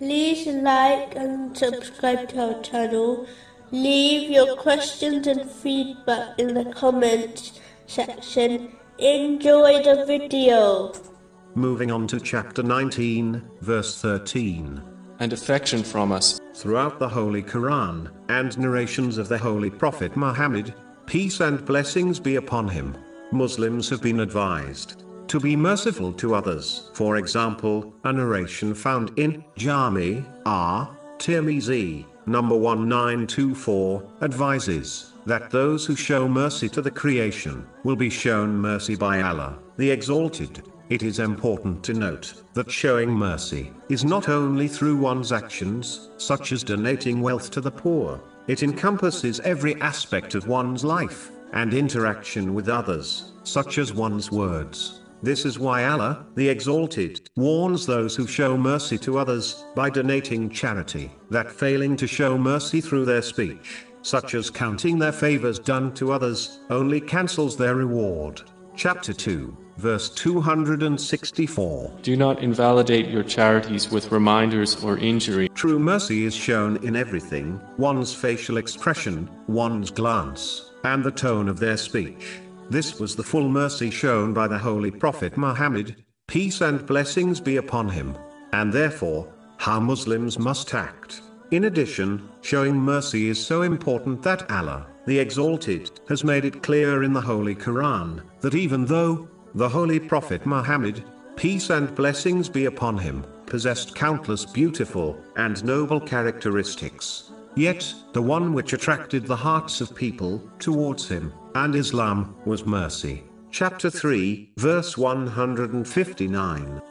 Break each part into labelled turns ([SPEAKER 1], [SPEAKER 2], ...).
[SPEAKER 1] like and subscribe to our channel. Leave your questions and feedback in the comments section. Enjoy the video.
[SPEAKER 2] Moving on to chapter 19, verse 13.
[SPEAKER 3] and affection from us.
[SPEAKER 2] Throughout the Holy Quran, and narrations of the Holy Prophet Muhammad, peace and blessings be upon him, Muslims have been advised to be merciful to others. For example, a narration found in Jami R. Tirmizi, number 1924, advises that those who show mercy to the creation will be shown mercy by Allah, the Exalted. It is important to note that showing mercy is not only through one's actions, such as donating wealth to the poor, it encompasses every aspect of one's life and interaction with others, such as one's words. This is why Allah, the Exalted, warns those who show mercy to others by donating charity, that failing to show mercy through their speech, such as counting their favors done to others, only cancels their reward. Chapter 2, verse 264.
[SPEAKER 3] Do not invalidate your charities with reminders or injury.
[SPEAKER 2] True mercy is shown in everything one's facial expression, one's glance, and the tone of their speech. This was the full mercy shown by the Holy Prophet Muhammad, peace and blessings be upon him, and therefore, how Muslims must act. In addition, showing mercy is so important that Allah, the Exalted, has made it clear in the Holy Quran that even though the Holy Prophet Muhammad, peace and blessings be upon him, possessed countless beautiful and noble characteristics, yet the one which attracted the hearts of people towards him and Islam was mercy. Chapter 3, verse 159.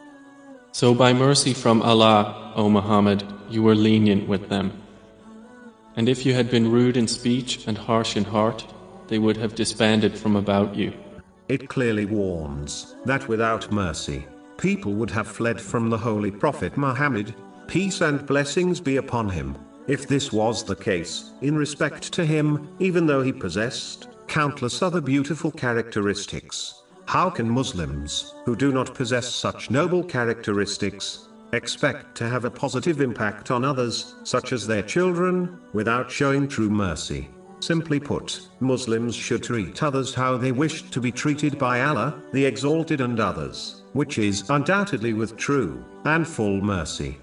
[SPEAKER 3] So by mercy from Allah, O Muhammad, you were lenient with them. And if you had been rude in speech and harsh in heart, they would have disbanded from about you.
[SPEAKER 2] It clearly warns that without mercy, people would have fled from the Holy Prophet Muhammad, peace and blessings be upon him. If this was the case, in respect to him, even though he possessed countless other beautiful characteristics, how can Muslims, who do not possess such noble characteristics, expect to have a positive impact on others, such as their children, without showing true mercy? Simply put, Muslims should treat others how they wish to be treated by Allah, the Exalted and others, which is undoubtedly with true and full mercy.